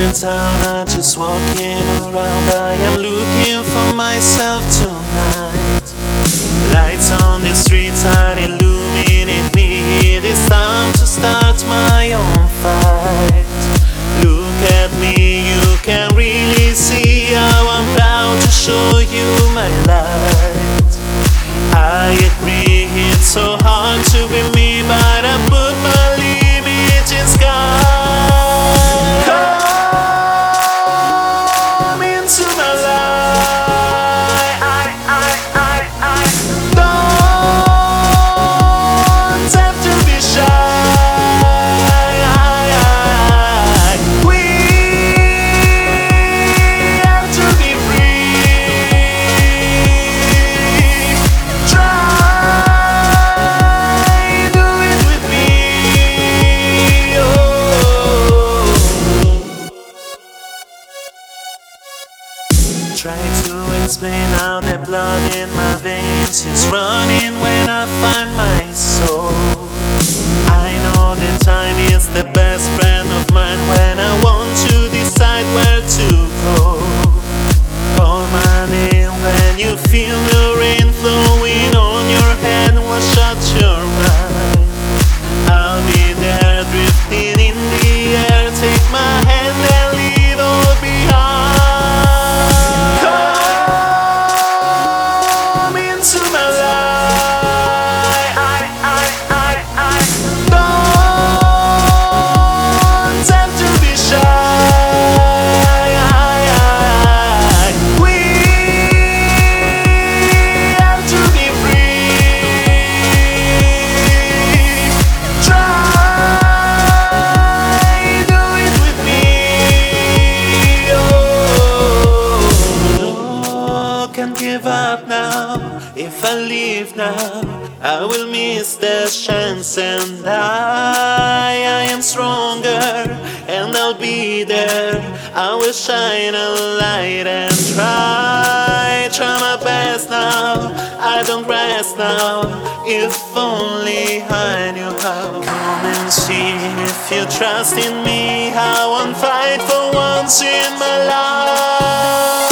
in town, I'm just walking around. I am looking for myself tonight. Lights on the streets are illuminating me. It is time to start my own fight. Look at me, you can really see how I'm proud to show you my light. Try to explain how the blood in my veins is running when I find my If I leave now, I will miss the chance, and I, I am stronger, and I'll be there. I will shine a light and try, try my best now. I don't rest now. If only I knew how. Come and see if you trust in me. I won't fight for once in my life.